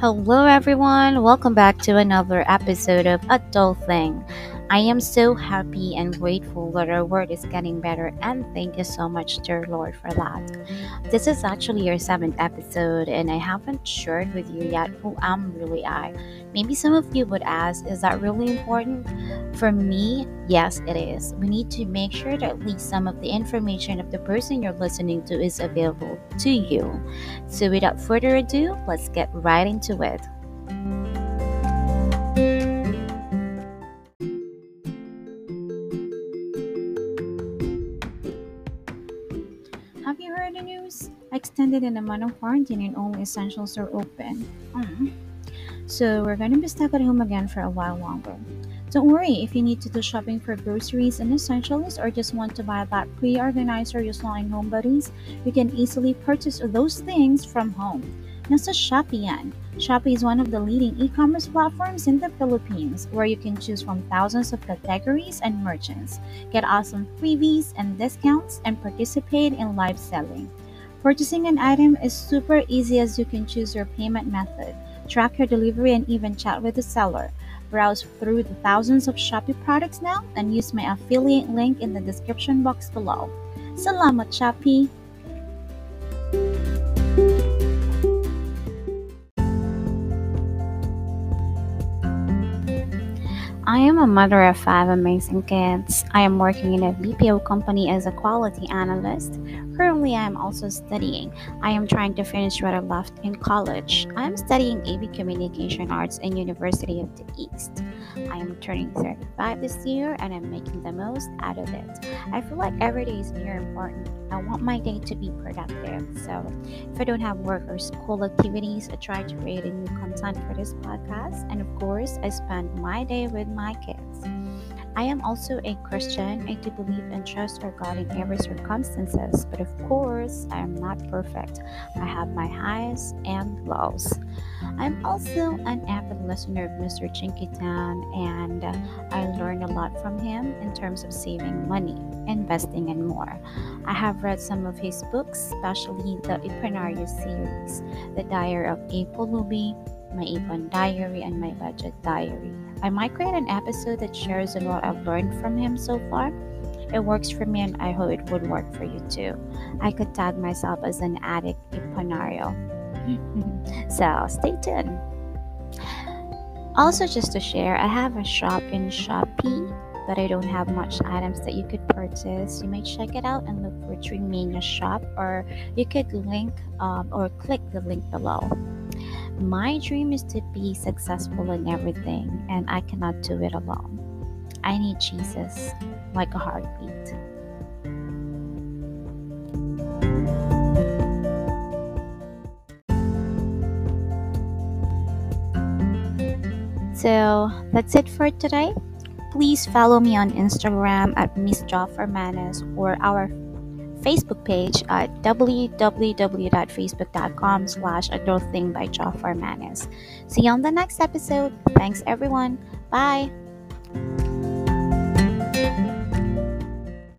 Hello, everyone. Welcome back to another episode of Adult Thing. I am so happy and grateful that our world is getting better, and thank you so much, dear Lord, for that. This is actually your seventh episode, and I haven't shared with you yet who I'm really I. Maybe some of you would ask, is that really important? For me, yes, it is. We need to make sure that at least some of the information of the person you're listening to is available to you. So, without further ado, let's get right into it. Have you heard the news? Extended in a month of quarantine and only essentials are open. Mm. So we're gonna be stuck at home again for a while longer. Don't worry if you need to do shopping for groceries and essentials or just want to buy that pre-organizer you saw in Home Buddies, you can easily purchase those things from home. Nasa Shopee yan. Shopee is one of the leading e-commerce platforms in the Philippines where you can choose from thousands of categories and merchants, get awesome freebies and discounts, and participate in live selling. Purchasing an item is super easy as you can choose your payment method, track your delivery, and even chat with the seller. Browse through the thousands of Shopee products now and use my affiliate link in the description box below. Salamat Shopee! I am a mother of five amazing kids. I am working in a BPO company as a quality analyst. Currently, I am also studying. I am trying to finish what I left in college. I am studying AV Communication Arts in University of the East. I am turning 35 this year and I'm making the most out of it. I feel like every day is very important. I want my day to be productive. So, if I don't have work or school activities, I try to create a new content for this podcast. And of course, I spend my day with my kids. I am also a Christian. I do believe and trust our God in every circumstances, but of course, I am not perfect. I have my highs and lows. I'm also an avid listener of Mr. Chinkee Tan, and uh, I learned a lot from him in terms of saving money, investing, and more. I have read some of his books, especially the Iponaryo series, The Diary of a Pulubi, My Ipon Diary, and My Budget Diary. I might create an episode that shares on what I've learned from him so far. It works for me and I hope it would work for you too. I could tag myself as an addict Iponaryo. so stay tuned. Also, just to share, I have a shop in Shopee, but I don't have much items that you could purchase. You may check it out and look for Dreamania Shop, or you could link um, or click the link below. My dream is to be successful in everything, and I cannot do it alone. I need Jesus like a heartbeat. So that's it for today. Please follow me on Instagram at Miss Joffermanes or our Facebook page at www.facebook.com slash adult thing by Joffer Manes. See you on the next episode. Thanks everyone. Bye.